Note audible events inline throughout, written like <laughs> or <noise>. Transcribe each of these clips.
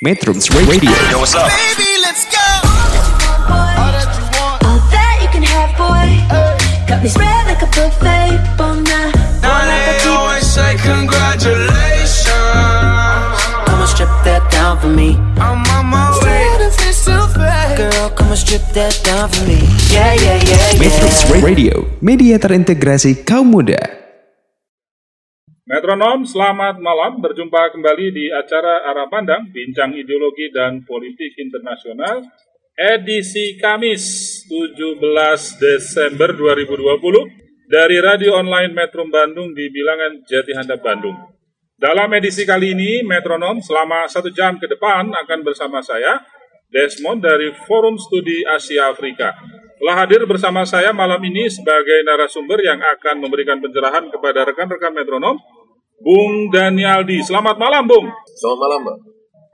Metrums Radio. Yo, what's up? Baby, let's go. All that you want. All that you can have, boy. Got me spread like a buffet. Bon night. Now they always say congratulations. Come and strip that down for me. I'm on my way. Girl, come and strip that down for me. Yeah, yeah, yeah, Metrums yeah. Radio, media terintegrasi kaum muda. Metronom, selamat malam. Berjumpa kembali di acara Arah Pandang, Bincang Ideologi dan Politik Internasional, edisi Kamis 17 Desember 2020 dari Radio Online Metro Bandung di bilangan Jati Handap Bandung. Dalam edisi kali ini, Metronom selama satu jam ke depan akan bersama saya, Desmond dari Forum Studi Asia Afrika. Telah hadir bersama saya malam ini sebagai narasumber yang akan memberikan pencerahan kepada rekan-rekan metronom, Bung Danialdi. Selamat malam, Bung. Selamat malam, Mbak.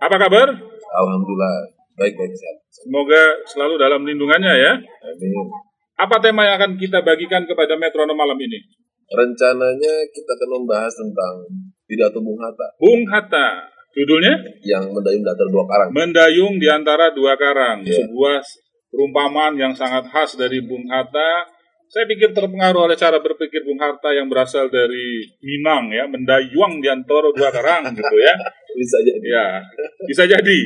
Apa kabar? Alhamdulillah, baik-baik sehat. Semoga selalu dalam lindungannya ya. Amin. Apa tema yang akan kita bagikan kepada metronom malam ini? Rencananya kita akan membahas tentang pidato Bung Hatta Bung Hatta. Judulnya? yang mendayung di antara dua karang. Mendayung di antara dua karang. Iya. Sebuah perumpamaan yang sangat khas dari Bung Hatta. Saya pikir terpengaruh oleh cara berpikir Bung Hatta yang berasal dari Minang ya, mendayung di antara dua karang <laughs> gitu ya. Bisa jadi. Ya, bisa jadi.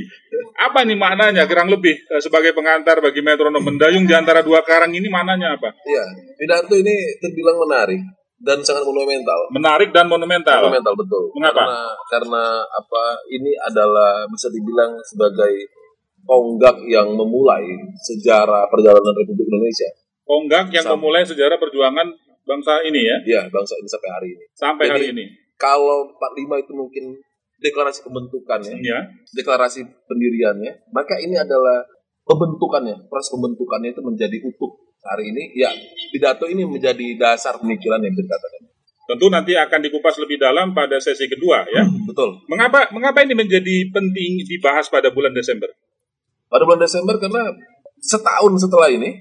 Apa nih maknanya kurang lebih eh, sebagai pengantar bagi metronom mendayung di antara dua karang ini maknanya apa? Iya, pidato ini terbilang menarik dan sangat monumental. Menarik dan monumental. Monumental betul. Mengapa? Karena karena apa? Ini adalah bisa dibilang sebagai tonggak yang memulai sejarah perjalanan Republik Indonesia. Tonggak yang Sam- memulai sejarah perjuangan bangsa ini ya Ya, bangsa ini sampai hari ini. sampai Jadi, hari ini. Kalau 45 itu mungkin deklarasi pembentukannya, Ya. deklarasi pendiriannya, maka ini adalah pembentukannya, proses pembentukannya itu menjadi utuh hari ini. Ya, pidato ini menjadi dasar pemikiran yang dikatakan. Tentu nanti akan dikupas lebih dalam pada sesi kedua ya. Betul. Mengapa mengapa ini menjadi penting dibahas pada bulan Desember? Pada bulan Desember karena setahun setelah ini,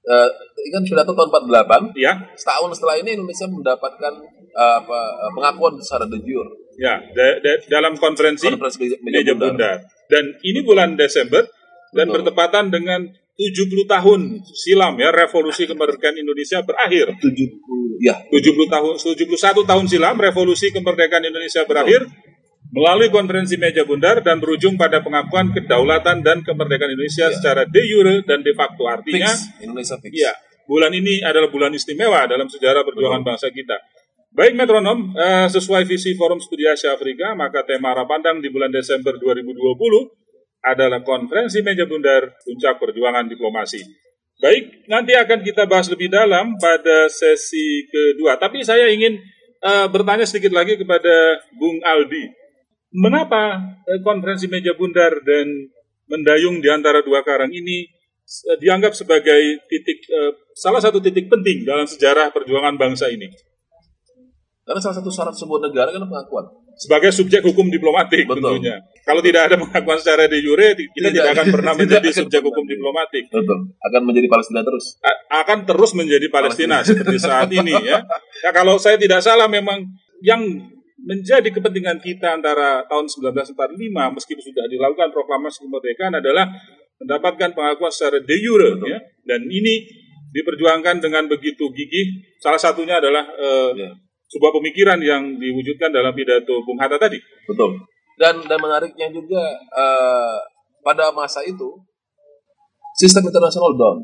ini kan pidato tahun 48, Ya, setahun setelah ini Indonesia mendapatkan eh, apa eh, pengakuan secara de jure ya da- da- dalam konferensi konferensi meja, Meja bundar. Dan ini bulan Desember dan Betul. bertepatan dengan 70 tahun silam ya revolusi kemerdekaan Indonesia berakhir. 70 ya. 70 tahun 71 tahun silam revolusi kemerdekaan Indonesia berakhir melalui konferensi meja bundar dan berujung pada pengakuan kedaulatan dan kemerdekaan Indonesia Ya. secara de jure dan de facto artinya fix Indonesia fix. iya bulan ini adalah bulan istimewa dalam sejarah perjuangan bangsa kita. Baik metronom, eh, sesuai visi Forum Studi Asia Afrika, maka tema arah pandang di bulan Desember 2020 adalah konferensi meja bundar puncak perjuangan diplomasi. Baik, nanti akan kita bahas lebih dalam pada sesi kedua. Tapi saya ingin eh, bertanya sedikit lagi kepada Bung Aldi. Mengapa eh, konferensi meja bundar dan mendayung di antara dua karang ini eh, dianggap sebagai titik eh, salah satu titik penting dalam sejarah perjuangan bangsa ini Karena salah satu syarat sebuah negara kan pengakuan. sebagai subjek hukum diplomatik Betul. tentunya. Kalau tidak ada pengakuan secara de jure, kita tidak, Tidak. akan pernah <laughs> menjadi akan subjek hukum diplomatik. Betul. Akan menjadi Palestina terus. A- akan terus menjadi Palestina seperti saat ini ya. <laughs> Ya kalau saya tidak salah memang yang menjadi kepentingan kita antara tahun 1945 meskipun sudah dilakukan proklamasi kemerdekaan adalah mendapatkan pengakuan secara de jure Betul. ya. Dan ini diperjuangkan dengan begitu gigih. Salah satunya adalah eh, Ya. sebuah pemikiran yang diwujudkan dalam pidato Bung Hatta tadi. Betul. Dan dan menariknya juga eh, pada masa itu sistem internasional down.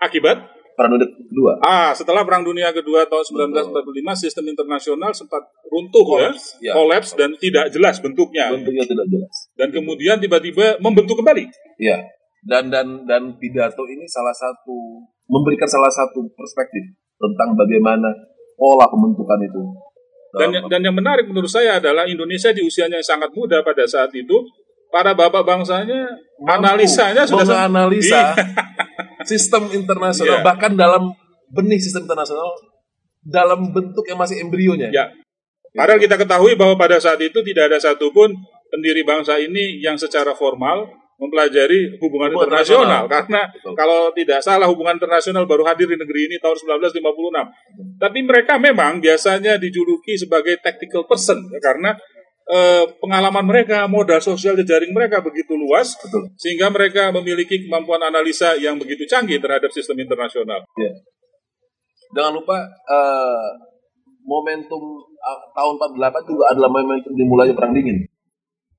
Akibat Perang Dunia Kedua. ah setelah Perang Dunia Kedua tahun 1945 sistem internasional sempat runtuh Kolaps, ya, ya. kolaps dan tidak jelas bentuknya. Bentuknya tidak jelas. Dan kemudian tiba-tiba membentuk kembali. Iya. Dan dan dan pidato ini salah satu memberikan salah satu perspektif tentang bagaimana pola pembentukan itu. Dan Dalam- dan yang menarik menurut saya adalah Indonesia di usianya yang sangat muda pada saat itu para bapak bangsanya mampu analisanya sudah menganalisa Iya. <laughs> sistem internasional Iya. bahkan dalam benih sistem internasional dalam bentuk yang masih embrionya. Ya. Padahal kita ketahui bahwa pada saat itu tidak ada satupun pendiri bangsa ini yang secara formal mempelajari hubungan Hubungan internasional internasional. karena Betul. kalau tidak salah hubungan internasional baru hadir di negeri ini tahun 1956. Tapi mereka memang biasanya dijuluki sebagai tactical person ya, karena eh, pengalaman mereka, modal sosial jejaring mereka begitu luas, Betul. sehingga mereka memiliki kemampuan analisa yang begitu canggih terhadap sistem internasional. Ya. Jangan lupa eh, momentum eh, tahun 48 juga adalah momentum dimulainya perang dingin.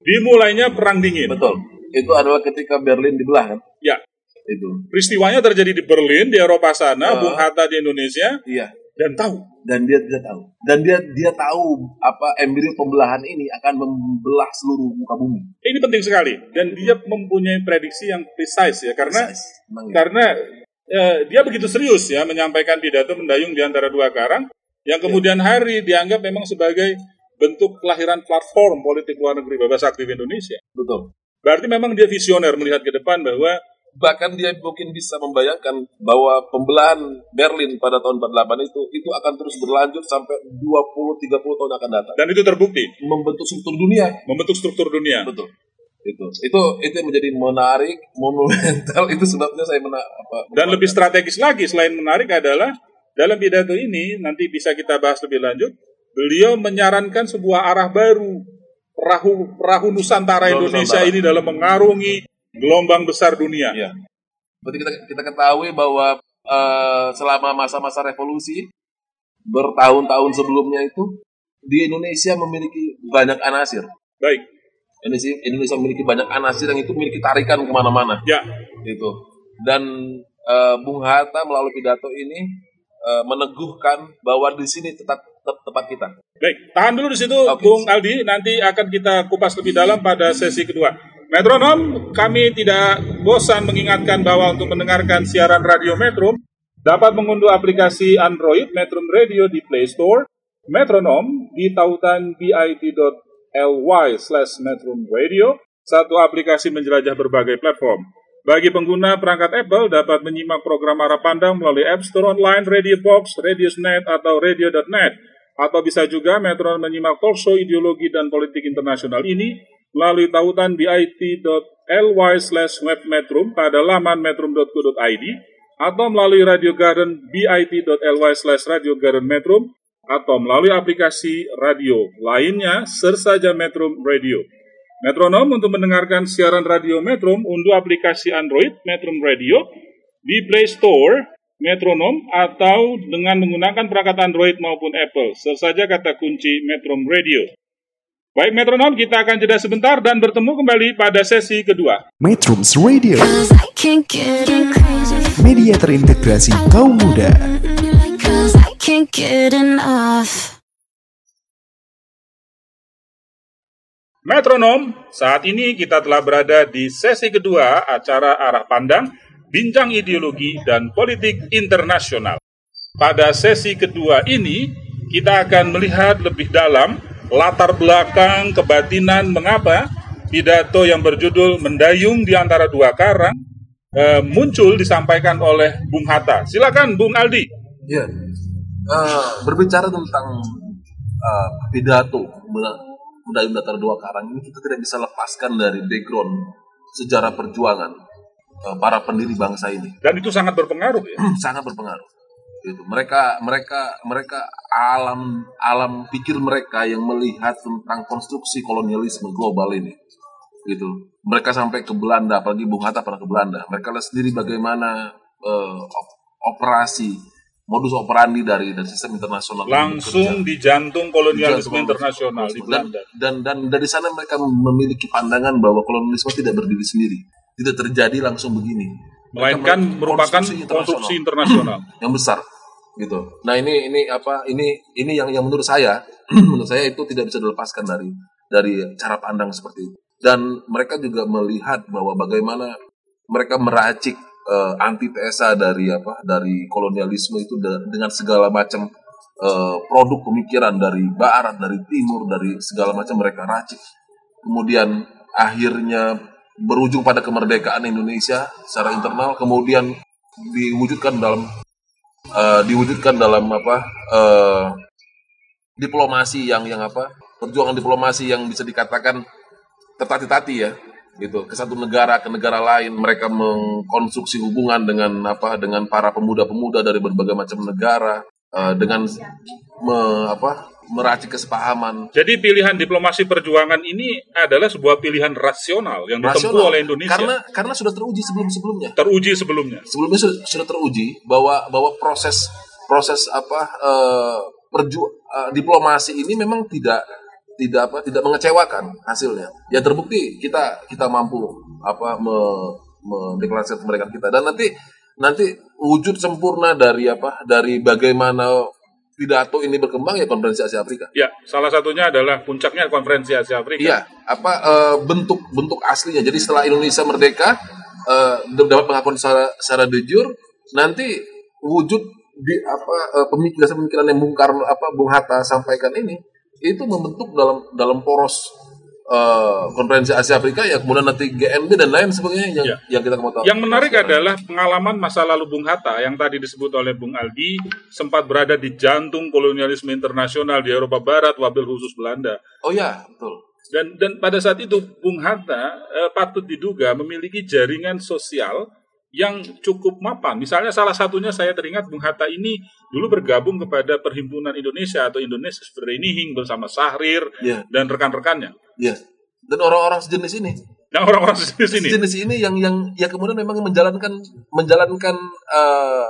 Dimulainya perang dingin. Betul. Itu adalah ketika Berlin dibelah kan? Ya, Itu. peristiwanya terjadi di Berlin, di Eropa sana, Ah. Bung Hatta di Indonesia, Iya. Dan tahu Dan dia dia tahu. Dan dia dia tahu apa embrio pembelahan ini akan membelah seluruh muka bumi. ini penting sekali dan dia mempunyai prediksi yang precise ya karena Precis. Emang ya. karena eh, dia begitu serius ya menyampaikan pidato mendayung di antara dua karang yang kemudian hari dianggap memang sebagai bentuk kelahiran platform politik luar negeri bebas aktif Indonesia. Betul. Berarti memang dia visioner melihat ke depan bahwa Bahkan dia mungkin bisa membayangkan bahwa pembelahan Berlin pada tahun 48 itu itu akan terus berlanjut sampai 20 30 tahun akan datang. dan itu terbukti Membentuk struktur dunia. membentuk struktur dunia. Betul. Itu. Itu itu yang menjadi menarik, monumental <laughs> itu sebabnya saya mena apa Dan lebih strategis lagi selain menarik adalah dalam pidato ini nanti bisa kita bahas lebih lanjut. Beliau menyarankan sebuah arah baru perahu perahu Nusantara Indonesia Nusantara. ini dalam mengarungi gelombang besar dunia. Iya. Berarti kita kita ketahui bahwa eh, selama masa-masa revolusi bertahun-tahun sebelumnya itu di Indonesia memiliki banyak anasir. Baik, Indonesia, Indonesia memiliki banyak anasir yang itu memiliki tarikan ke mana-mana. ya Gitu. Dan eh, Bung Hatta melalui pidato ini eh, meneguhkan bahwa di sini tetap tetap tempat kita. baik. Tahan dulu di situ, Oke. Bung Aldi. Nanti akan kita kupas lebih dalam pada sesi kedua. Metronom, kami tidak bosan mengingatkan bahwa untuk mendengarkan siaran radio Metro dapat mengunduh aplikasi Android Metro Radio di Play Store, Metronom di tautan bit.ly slash Metrum Radio, satu aplikasi menjelajah berbagai platform. Bagi pengguna perangkat Apple dapat menyimak program arah pandang melalui App Store Online, Radio Box, Radiosnet, atau Radio.net. Atau bisa juga Metronom menyimak talkshow ideologi dan politik internasional ini melalui tautan bit.ly slash webmetrum pada laman metrum.co.id atau melalui Radio Garden bit.ly slash Radio Garden Metrum atau melalui aplikasi radio lainnya search saja Metrum Radio. Metronom untuk mendengarkan siaran radio Metrum unduh aplikasi Android Metrum Radio di Play Store Metronom atau dengan menggunakan perangkat Android maupun Apple. Search saja kata kunci Metrum Radio. Baik Metronom, kita akan jeda sebentar dan bertemu kembali pada sesi kedua. Metrums Radio, media terintegrasi kaum muda. Cause I can't get enough. Metronom, saat ini kita telah berada di sesi kedua acara Arah Pandang, Bincang Ideologi dan Politik Internasional. Pada sesi kedua ini, kita akan melihat lebih dalam latar belakang kebatinan mengapa pidato yang berjudul Mendayung di antara dua karang eh, muncul disampaikan oleh Bung Hatta. Silakan Bung Aldi. Iya. Eh, berbicara tentang eh, pidato Mendayung Datar Dua Karang ini kita tidak bisa lepaskan dari background sejarah perjuangan para pendiri bangsa ini. Dan itu sangat berpengaruh ya. sangat berpengaruh. Itu mereka mereka mereka alam alam pikir mereka yang melihat tentang konstruksi kolonialisme global ini. Gitu. Mereka sampai ke Belanda, apalagi Bung Hatta pernah ke Belanda. Mereka lihat sendiri bagaimana eh, op- operasi modus operandi dari dari sistem internasional Langsung di jantung kolonialisme Jantung internasional di dan, dan dan dari sana mereka memiliki pandangan bahwa kolonialisme tidak berdiri sendiri, tidak terjadi langsung begini. Melainkan merupakan konstruksi internasional konstruksi internasional. <clears throat> yang besar gitu. Nah ini ini apa ini ini yang yang menurut saya <clears throat> menurut saya itu tidak bisa dilepaskan dari dari cara pandang seperti itu. Dan mereka juga melihat bahwa bagaimana mereka meracik eh, antitesa dari apa dari kolonialisme itu da- dengan segala macam eh, produk pemikiran dari barat, dari timur, dari segala macam mereka racik. Kemudian akhirnya berujung pada kemerdekaan Indonesia secara internal, kemudian diwujudkan dalam eh, diwujudkan dalam apa eh, diplomasi yang yang apa perjuangan diplomasi yang bisa dikatakan tertati-tati ya gitu. Ke satu negara ke negara lain mereka mengkonstruksi hubungan dengan apa dengan para pemuda-pemuda dari berbagai macam negara eh, dengan me- apa meracik kesepahaman Jadi pilihan diplomasi perjuangan ini adalah sebuah pilihan rasional yang ditempuh rasional. oleh Indonesia. karena karena sudah teruji sebelum sebelumnya teruji sebelumnya. sebelumnya sudah, sudah teruji bahwa bahwa proses proses apa eh, perju eh, diplomasi ini memang tidak tidak apa tidak mengecewakan hasilnya ya terbukti kita kita mampu apa me, mendeklarasikan kemerdekaan kita dan nanti nanti wujud sempurna dari apa dari bagaimana pidato ini berkembang ya konferensi Asia Afrika Ya, salah satunya adalah puncaknya konferensi Asia Afrika. Iya, apa eh, bentuk bentuk aslinya. Jadi setelah Indonesia merdeka eh, dapat pengakuan secara, secara de jure, nanti wujud di apa eh, pemikiran-pemikiran yang Bung Karno apa Bung Hatta sampaikan ini itu membentuk dalam dalam poros eh, konferensi Asia Afrika ya kemudian nanti GNB dan lain sebagainya yang Iya. yang kita mau tahu. Yang menarik adalah pengalaman masa lalu Bung Hatta yang tadi disebut oleh Bung Aldi sempat berada di jantung kolonialisme internasional di Eropa Barat, wabil khusus Belanda. Oh ya, betul. Dan dan pada saat itu Bung Hatta eh, patut diduga memiliki jaringan sosial yang cukup mapan. Misalnya salah satunya saya teringat Bung Hatta ini dulu bergabung kepada Perhimpunan Indonesia atau Indonesia Vereniging bersama Sahrir Iya, dan rekan-rekannya. iya. Dan orang-orang sejenis ini Nah orang-orang di sini. jenis ini yang yang ya kemudian memang menjalankan menjalankan eh,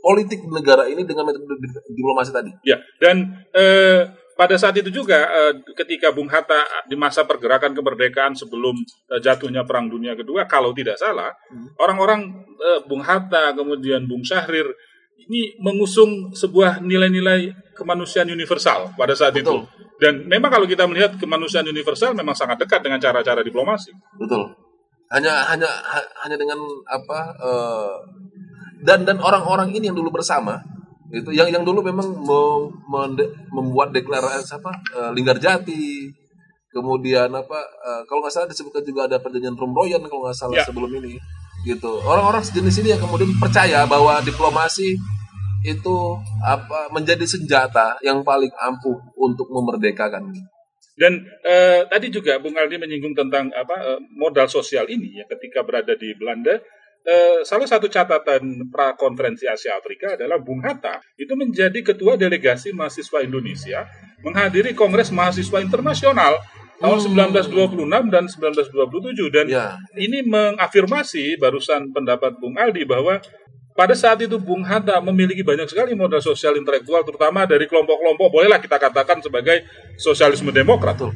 politik negara ini dengan metode di- diplomasi tadi. Ya, dan eh, pada saat itu juga eh, ketika Bung Hatta di masa pergerakan kemerdekaan sebelum eh, jatuhnya Perang Dunia Kedua, kalau tidak salah, orang-orang eh, Bung Hatta kemudian Bung Syahrir ini mengusung sebuah nilai-nilai kemanusiaan universal pada saat Betul. itu. Dan memang kalau kita melihat kemanusiaan universal memang sangat dekat dengan cara-cara diplomasi. Betul. Hanya hanya ha- hanya dengan apa eh, dan dan orang-orang ini yang dulu bersama itu yang yang dulu memang mem- membuat deklarasi apa eh, Linggarjati kemudian apa eh, kalau nggak salah disebutkan juga ada perjanjian Romroyan kalau nggak salah Ya. sebelum ini gitu orang-orang sejenis ini yang kemudian percaya bahwa diplomasi itu apa menjadi senjata yang paling ampuh untuk memerdekakan Dan eh, tadi juga Bung Aldi menyinggung tentang apa eh, modal sosial ini ya ketika berada di Belanda. Eh, salah satu catatan pra konferensi Asia Afrika adalah Bung Hatta itu menjadi ketua delegasi mahasiswa Indonesia menghadiri Kongres Mahasiswa Internasional tahun 1926 dan 1927 dan ya. ini mengafirmasi barusan pendapat Bung Aldi bahwa pada saat itu Bung Hatta memiliki banyak sekali modal sosial intelektual terutama dari kelompok-kelompok bolehlah kita katakan sebagai sosialisme demokrat. betul.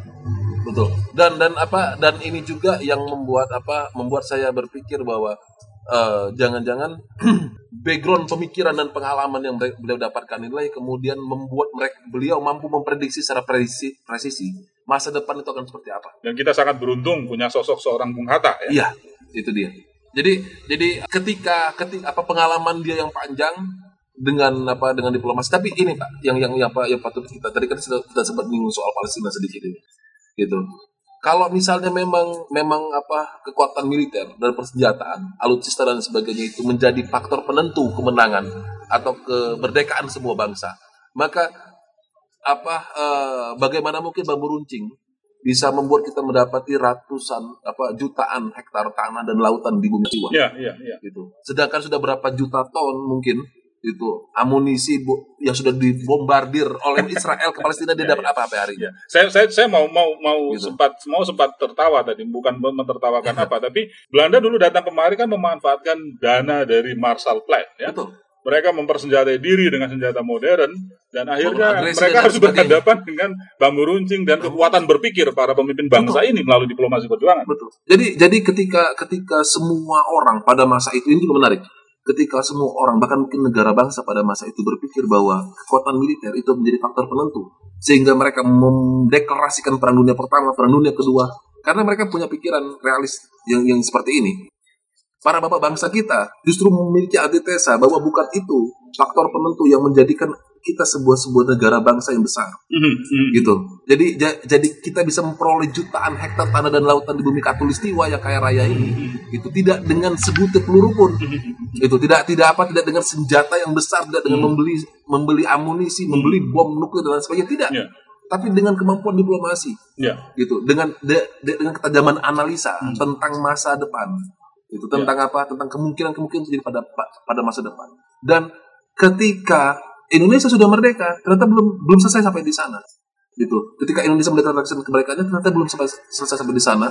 Betul. Dan dan apa dan ini juga yang membuat apa membuat saya berpikir bahwa eh, jangan-jangan <clears throat> background pemikiran dan pengalaman yang beliau dapatkan inilah yang kemudian membuat mereka beliau mampu memprediksi secara presisi, presisi masa depan itu akan seperti apa. Dan kita sangat beruntung punya sosok seorang Bung Hatta ya. iya itu dia. Jadi jadi ketika ketika apa pengalaman dia yang panjang dengan apa dengan diplomasi tapi ini pak yang yang yang apa yang patut kita tadi kan sudah kita sempat menyinggung soal Palestina sedikit ini gitu kalau misalnya memang memang apa kekuatan militer dan persenjataan alutsista dan sebagainya itu menjadi faktor penentu kemenangan atau kemerdekaan sebuah bangsa maka apa eh, bagaimana mungkin bambu runcing bisa membuat kita mendapati ratusan apa jutaan hektar tanah dan lautan di bumi jiwa Iya, iya, iya. gitu. Sedangkan sudah berapa juta ton mungkin itu amunisi bu- yang sudah dibombardir oleh <laughs> Israel ke Palestina dia dapat apa apa hari ini? Ya. Saya saya saya mau mau mau Gitu. sempat mau sempat tertawa tadi bukan mentertawakan <laughs> apa tapi Belanda dulu datang kemari kan memanfaatkan dana dari Marshall Plan ya. Betul. Mereka mempersenjatai diri dengan senjata modern dan akhirnya agresi mereka dan harus berhadapan dengan bambu runcing dan kekuatan berpikir para pemimpin bangsa ini melalui diplomasi perjuangan. Betul. Jadi jadi ketika ketika semua orang pada masa itu ini juga menarik. Ketika semua orang bahkan mungkin negara bangsa pada masa itu berpikir bahwa kekuatan militer itu menjadi faktor penentu sehingga mereka mendeklarasikan perang dunia pertama, perang dunia kedua karena mereka punya pikiran realis yang yang seperti ini. Para bapak bangsa kita justru memiliki antitesa bahwa bukan itu faktor penentu yang menjadikan kita sebuah sebuah negara bangsa yang besar Mhm, mhm. gitu. Jadi ja- jadi kita bisa memperoleh jutaan hektar tanah dan lautan di bumi katulistiwa yang kaya raya ini. Itu tidak dengan sebutir peluru pun. Itu tidak tidak apa tidak dengan senjata yang besar, tidak dengan membeli membeli amunisi, membeli bom nuklir dan lain sebagainya tidak. Ya. Tapi dengan kemampuan diplomasi Ya. gitu, dengan de- de- dengan ketajaman analisa tentang masa depan. Itu tentang apa? Tentang kemungkinan-kemungkinan terjadi pada pa- pada masa depan. Dan ketika Indonesia sudah merdeka, ternyata belum belum selesai sampai di sana. Gitu. Ketika Indonesia mendeklarasikan kemerdekaannya, ternyata belum sampai selesai sampai di sana.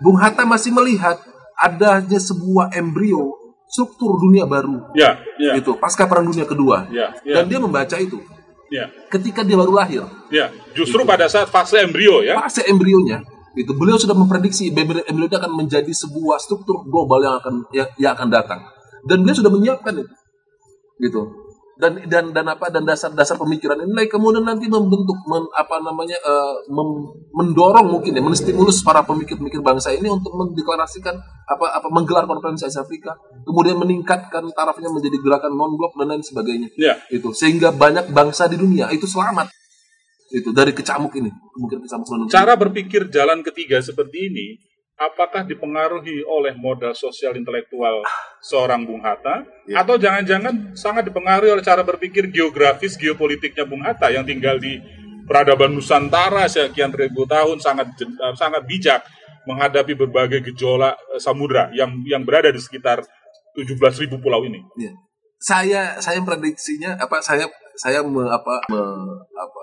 Bung Hatta masih melihat adanya sebuah embrio struktur dunia baru. Ya, ya, Gitu, pasca Perang Dunia Kedua. ya, ya, Dan dia membaca itu ya, ketika dia baru lahir. ya. Justru pada saat fase embrio ya. fase embrionya itu beliau sudah memprediksi embryo itu akan menjadi sebuah struktur global yang akan yang, yang akan datang. Dan beliau sudah menyiapkan itu. Gitu. Dan dan dan apa dan dasar-dasar pemikiran ini kemudian nanti membentuk men, apa namanya eh, mem- mendorong mungkin ya menstimulus para pemikir-pemikir bangsa ini untuk mendeklarasikan apa apa menggelar konferensi Asia Afrika kemudian meningkatkan tarafnya menjadi gerakan non blok dan lain sebagainya. Ya. itu. Sehingga banyak bangsa di dunia itu selamat itu dari kecamuk ini mungkin kecamuk Cara berpikir jalan ketiga seperti ini, apakah dipengaruhi oleh modal sosial intelektual seorang Bung Hatta, Ya. atau jangan-jangan sangat dipengaruhi oleh cara berpikir geografis geopolitiknya Bung Hatta yang tinggal di peradaban Nusantara sekian ribu tahun sangat eh, sangat bijak menghadapi berbagai gejolak eh, samudra yang yang berada di sekitar 17.000 pulau ini. Iya. Saya saya prediksinya apa saya saya me, apa me- apa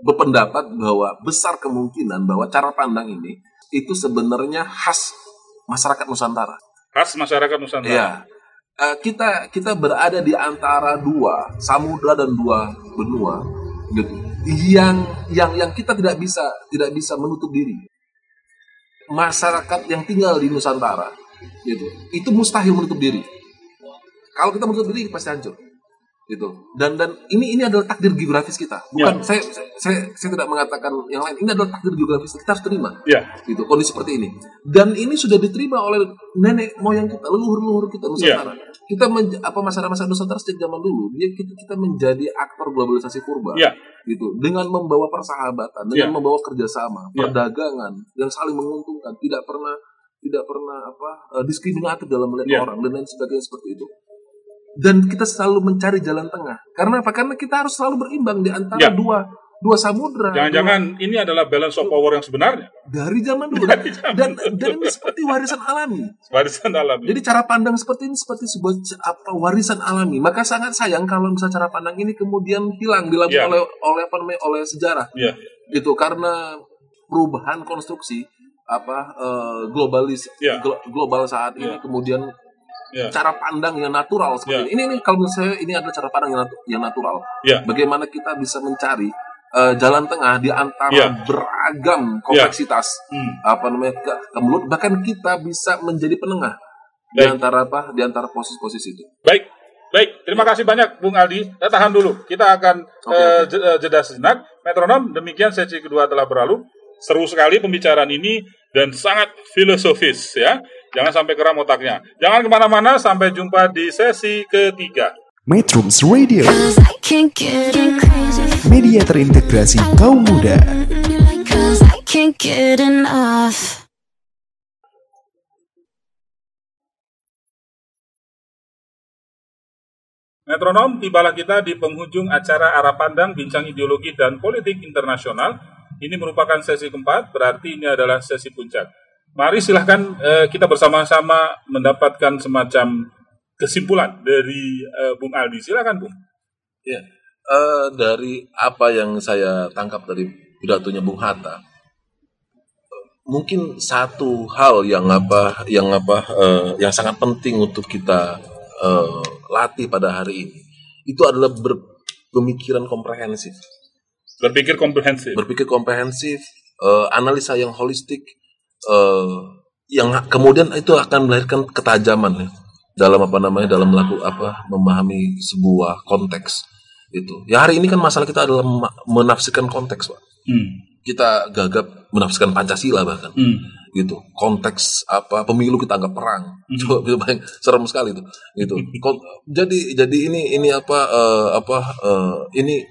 berpendapat bahwa besar kemungkinan bahwa cara pandang ini itu sebenarnya khas masyarakat Nusantara. Khas masyarakat Nusantara. Iya. Eh, kita kita berada di antara dua samudra dan dua benua gitu. Yang yang yang kita tidak bisa tidak bisa menutup diri. Masyarakat yang tinggal di Nusantara gitu. Itu mustahil menutup diri. Kalau kita menutup diri pasti hancur. Gitu. Dan dan ini ini adalah takdir geografis kita. Bukan Ya. saya, saya saya tidak mengatakan yang lain. Ini adalah takdir geografis kita harus terima Ya. gitu kondisi seperti ini dan ini sudah diterima oleh nenek moyang kita leluhur-leluhur kita Nusantara kita menj- apa masyarakat-masyarakat Nusantara sejak zaman dulu dia kita, kita menjadi aktor globalisasi purba Ya. gitu dengan membawa persahabatan dengan Ya. membawa kerjasama Ya. perdagangan yang saling menguntungkan tidak pernah tidak pernah apa eh, diskriminatif dalam melihat Ya. orang dan lain sebagainya seperti itu dan kita selalu mencari jalan tengah karena apa karena kita harus selalu berimbang di antara Ya. dua dua samudra Jangan-jangan ini adalah balance of power yang sebenarnya. dari zaman dulu Dari zaman dan dan ini seperti warisan alami Warisan alam. jadi cara pandang seperti ini seperti sebuah apa warisan alami maka sangat sayang kalau misalnya cara pandang ini kemudian hilang dilakukan Ya. oleh oleh apa namanya oleh sejarah Ya. itu karena perubahan konstruksi apa eh, globalis Ya. glo- global saat ini Ya. kemudian Ya. cara pandang yang natural seperti Ya. ini. ini ini kalau menurut saya ini adalah cara pandang yang, natu- yang natural Ya. bagaimana kita bisa mencari eh, jalan tengah di antara Ya. beragam kompleksitas Hmm. apa namanya ke, ke mulut bahkan kita bisa menjadi penengah di Baik. antara apa di antara posisi-posisi itu Baik, baik. Terima kasih banyak, Bung Aldi. Kita tahan dulu. Kita akan Oke, eh, oke. je- eh, jeda sejenak. Metronom, demikian sesi kedua telah berlalu. Seru sekali pembicaraan ini dan sangat filosofis ya. Jangan sampai keram otaknya. Jangan ke mana-mana. Sampai jumpa di sesi ketiga. Metrums Radio, media terintegrasi kaum muda. Metronom, tibalah kita di penghujung acara Arah Pandang Bincang Ideologi dan Politik Internasional. Ini merupakan sesi keempat, berarti ini adalah sesi puncak. Mari silahkan eh, kita bersama-sama mendapatkan semacam kesimpulan dari eh, Bung Aldi. Silakan Bung. ya eh, dari apa yang saya tangkap dari pidatonya Bung Hatta mungkin satu hal yang apa yang apa eh, yang sangat penting untuk kita eh, latih pada hari ini itu adalah berpemikiran komprehensif Berpikir komprehensif. berpikir komprehensif, eh, analisa yang holistik, eh, yang kemudian itu akan melahirkan ketajaman ya dalam apa namanya dalam melakukan apa memahami sebuah konteks itu. Ya hari ini kan masalah kita adalah menafsirkan konteks, pak. Hmm. Kita gagap menafsirkan Pancasila bahkan Hmm. gitu konteks apa pemilu kita anggap perang coba itu paling serem sekali itu gitu <laughs> jadi jadi ini ini apa eh, apa eh, ini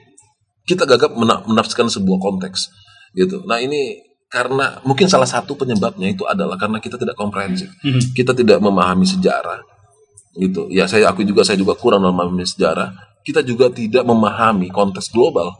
kita gagap mena- menafsirkan sebuah konteks gitu. Nah ini karena mungkin salah satu penyebabnya itu adalah karena kita tidak komprehensif. Hmm. kita tidak memahami sejarah gitu. Ya saya akui juga saya juga kurang memahami sejarah. Kita juga tidak memahami konteks global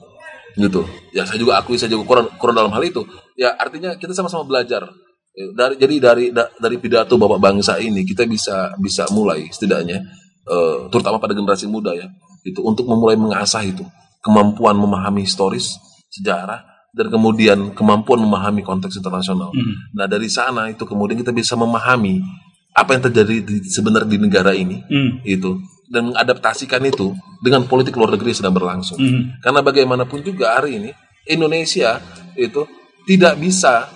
gitu. Ya saya juga akui saya juga kurang kurang dalam hal itu. Ya artinya kita sama-sama belajar. Ya, dari jadi dari da- dari pidato bapak bangsa ini kita bisa bisa mulai setidaknya eh, terutama pada generasi muda ya itu untuk memulai mengasah itu kemampuan memahami historis sejarah dan kemudian kemampuan memahami konteks internasional. Nah dari sana itu kemudian kita bisa memahami apa yang terjadi di, sebenarnya di negara ini Hmm. itu dan mengadaptasikan itu dengan politik luar negeri yang sedang berlangsung. Hmm. Karena bagaimanapun juga hari ini Indonesia itu tidak bisa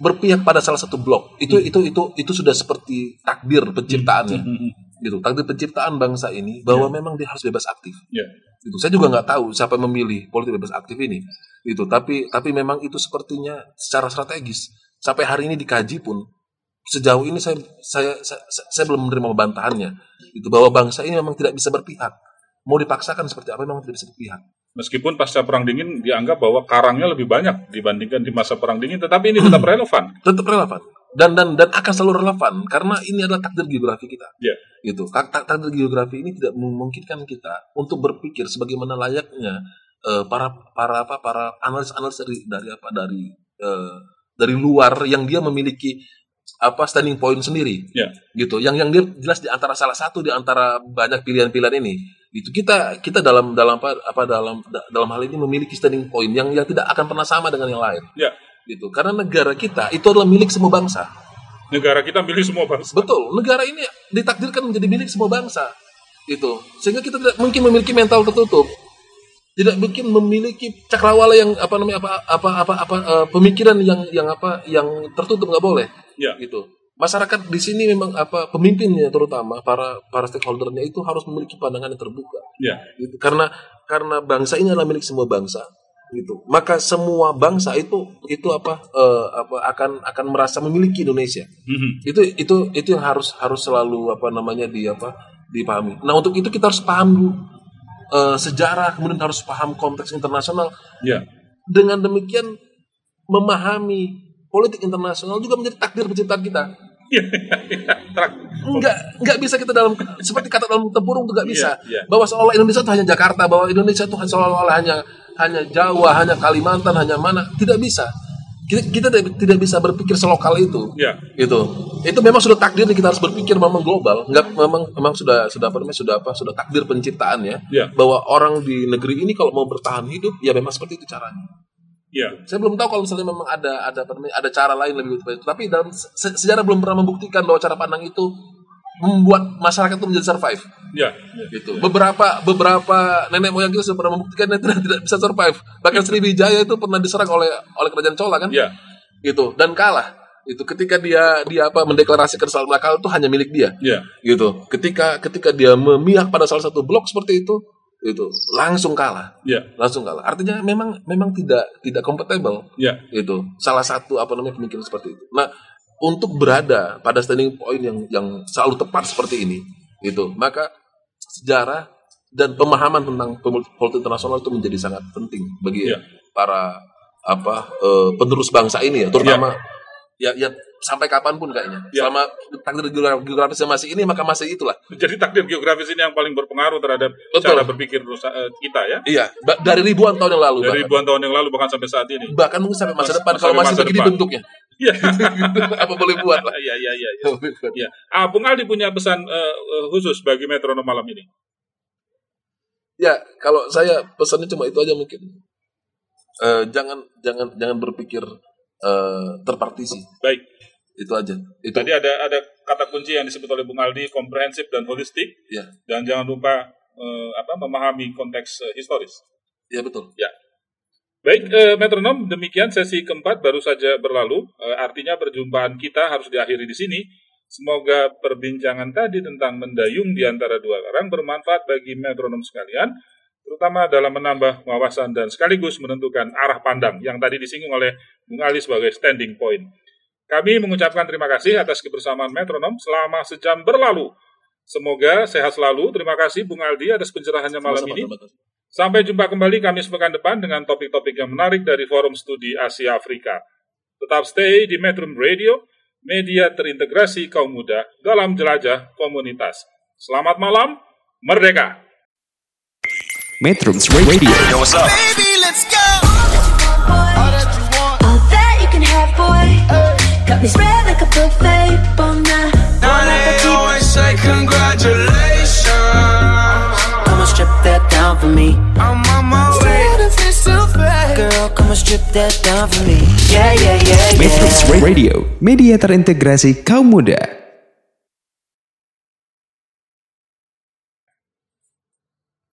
berpihak pada salah satu blok. Itu itu itu itu sudah seperti takdir penciptaannya. Hmm. Gitu. Takdir penciptaan bangsa ini bahwa memang dia harus bebas aktif. Ya. Gitu. Saya juga nggak tahu siapa memilih politik bebas aktif ini. Itu. Tapi tapi memang itu sepertinya secara strategis sampai hari ini dikaji pun sejauh ini saya saya saya, saya belum menerima bantahannya. Itu bahwa bangsa ini memang tidak bisa berpihak. Mau dipaksakan seperti apa memang tidak bisa berpihak. Meskipun pasca perang dingin dianggap bahwa karangnya lebih banyak dibandingkan di masa perang dingin, tetapi ini tetap <clears throat> relevan. Tetap relevan dan dan dan akan selalu relevan karena ini adalah takdir geografi kita. Ya. Gitu. Tak- tak- Takdir geografi ini tidak memungkinkan kita untuk berpikir sebagaimana layaknya eh, para para apa para analis-analis dari dari apa dari eh, dari luar yang dia memiliki apa standing point sendiri Ya. gitu yang yang dia jelas di antara salah satu di antara banyak pilihan-pilihan ini itu kita kita dalam dalam apa, apa dalam da- dalam hal ini memiliki standing point yang yang tidak akan pernah sama dengan yang lain Ya. Gitu. Karena negara kita itu adalah milik semua bangsa. Negara kita milih semua bangsa. betul negara ini ditakdirkan menjadi milik semua bangsa itu sehingga kita tidak mungkin memiliki mental tertutup. Tidak mungkin memiliki cakrawala yang apa namanya apa apa apa apa eh, pemikiran yang yang apa yang tertutup nggak boleh Ya. gitu. Masyarakat di sini memang apa pemimpinnya terutama para para stakeholdernya itu harus memiliki pandangan yang terbuka Ya. gitu. Karena karena bangsa ini adalah milik semua bangsa gitu maka semua bangsa itu itu apa eh, apa akan akan merasa memiliki Indonesia Mhm. itu itu itu yang harus harus selalu apa namanya di apa dipahami nah untuk itu kita harus paham dulu eh, sejarah kemudian harus paham konteks internasional Ya. dengan demikian memahami politik internasional juga menjadi takdir penciptaan kita <laughs> Trak. nggak nggak bisa kita dalam seperti kata dalam tempurung itu nggak bisa Iya, iya. bahwa seolah Indonesia itu hanya Jakarta bahwa Indonesia itu seolah-olah hanya hanya Jawa hanya Kalimantan hanya mana tidak bisa. Kita, kita tidak, tidak bisa berpikir selokal itu. Ya. gitu. Itu memang sudah takdir kita harus berpikir memang global. Nggak memang memang sudah sudah apa namanya sudah apa sudah takdir penciptaannya Ya. bahwa orang di negeri ini kalau mau bertahan hidup ya memang seperti itu caranya. Ya. saya belum tahu kalau misalnya memang ada ada apa namanya, ada cara lain lebih baik. Tapi dalam se- sejarah belum pernah membuktikan bahwa cara pandang itu membuat masyarakat itu menjadi survive. Ya. gitu. Beberapa beberapa nenek moyang kita sudah pernah membuktikan tidak tidak bisa survive. Bahkan Sriwijaya itu pernah diserang oleh oleh kerajaan Chola kan? Ya. gitu. Dan kalah. Itu ketika dia dia apa mendeklarasikan soal nakal itu hanya milik dia. Ya. gitu. Ketika ketika dia memihak pada salah satu blok seperti itu itu langsung kalah. Ya. langsung kalah. Artinya memang memang tidak tidak compatible. Ya. itu salah satu apa namanya pemikiran seperti itu. Nah untuk berada pada standing point yang yang selalu tepat seperti ini itu maka sejarah dan pemahaman tentang politik internasional itu menjadi sangat penting bagi Iya. para apa eh, penerus bangsa ini ya terutama ya ya sampai kapan pun kayaknya Iya. selama takdir geogra- geografisnya masih ini maka masih itulah Jadi takdir geografis ini yang paling berpengaruh terhadap Betul. cara berpikir eh, kita ya. iya ba- dari ribuan tahun yang lalu Dari bahkan. ribuan tahun yang lalu bahkan sampai saat ini. bahkan mungkin sampai masa Mas- depan sampai kalau masih masa begini depan. bentuknya Iya. <laughs> apa boleh buat lah Iya, iya, iya. iya. Ya. Ah, Bung Aldi punya pesan eh, khusus bagi metronom malam ini. Ya, kalau saya pesannya cuma itu aja mungkin. Eh, jangan jangan jangan berpikir eh, terpartisi. Baik. Itu aja. Itu. Tadi ada ada kata kunci yang disebut oleh Bung Aldi komprehensif dan holistik Ya, dan jangan lupa eh, apa memahami konteks eh, historis. ya betul. Ya. Baik, eh, metronom, demikian sesi keempat baru saja berlalu. Eh, artinya perjumpaan kita harus diakhiri di sini. Semoga perbincangan tadi tentang mendayung di antara dua karang bermanfaat bagi metronom sekalian, terutama dalam menambah wawasan dan sekaligus menentukan arah pandang yang tadi disinggung oleh Bung Ali sebagai standing point. Kami mengucapkan terima kasih atas kebersamaan metronom selama sejam berlalu. Semoga sehat selalu. Terima kasih Bung Aldi atas pencerahannya malam Sama-sama, ini. Sampai jumpa kembali Kamis pekan depan dengan topik-topik yang menarik dari Forum Studi Asia Afrika. Tetap stay di Metro Radio, media terintegrasi kaum muda dalam jelajah komunitas. Selamat malam, merdeka! Metrums Radio. All that you can have, boy. Got me spread like a buffet bonnet. Now they always say congratulations. Come on, strip that down for me. I'm on my way. Girl, come on, strip that down for me. Yeah, yeah, yeah, yeah. Matrix Radio, media terintegrasi kaum muda.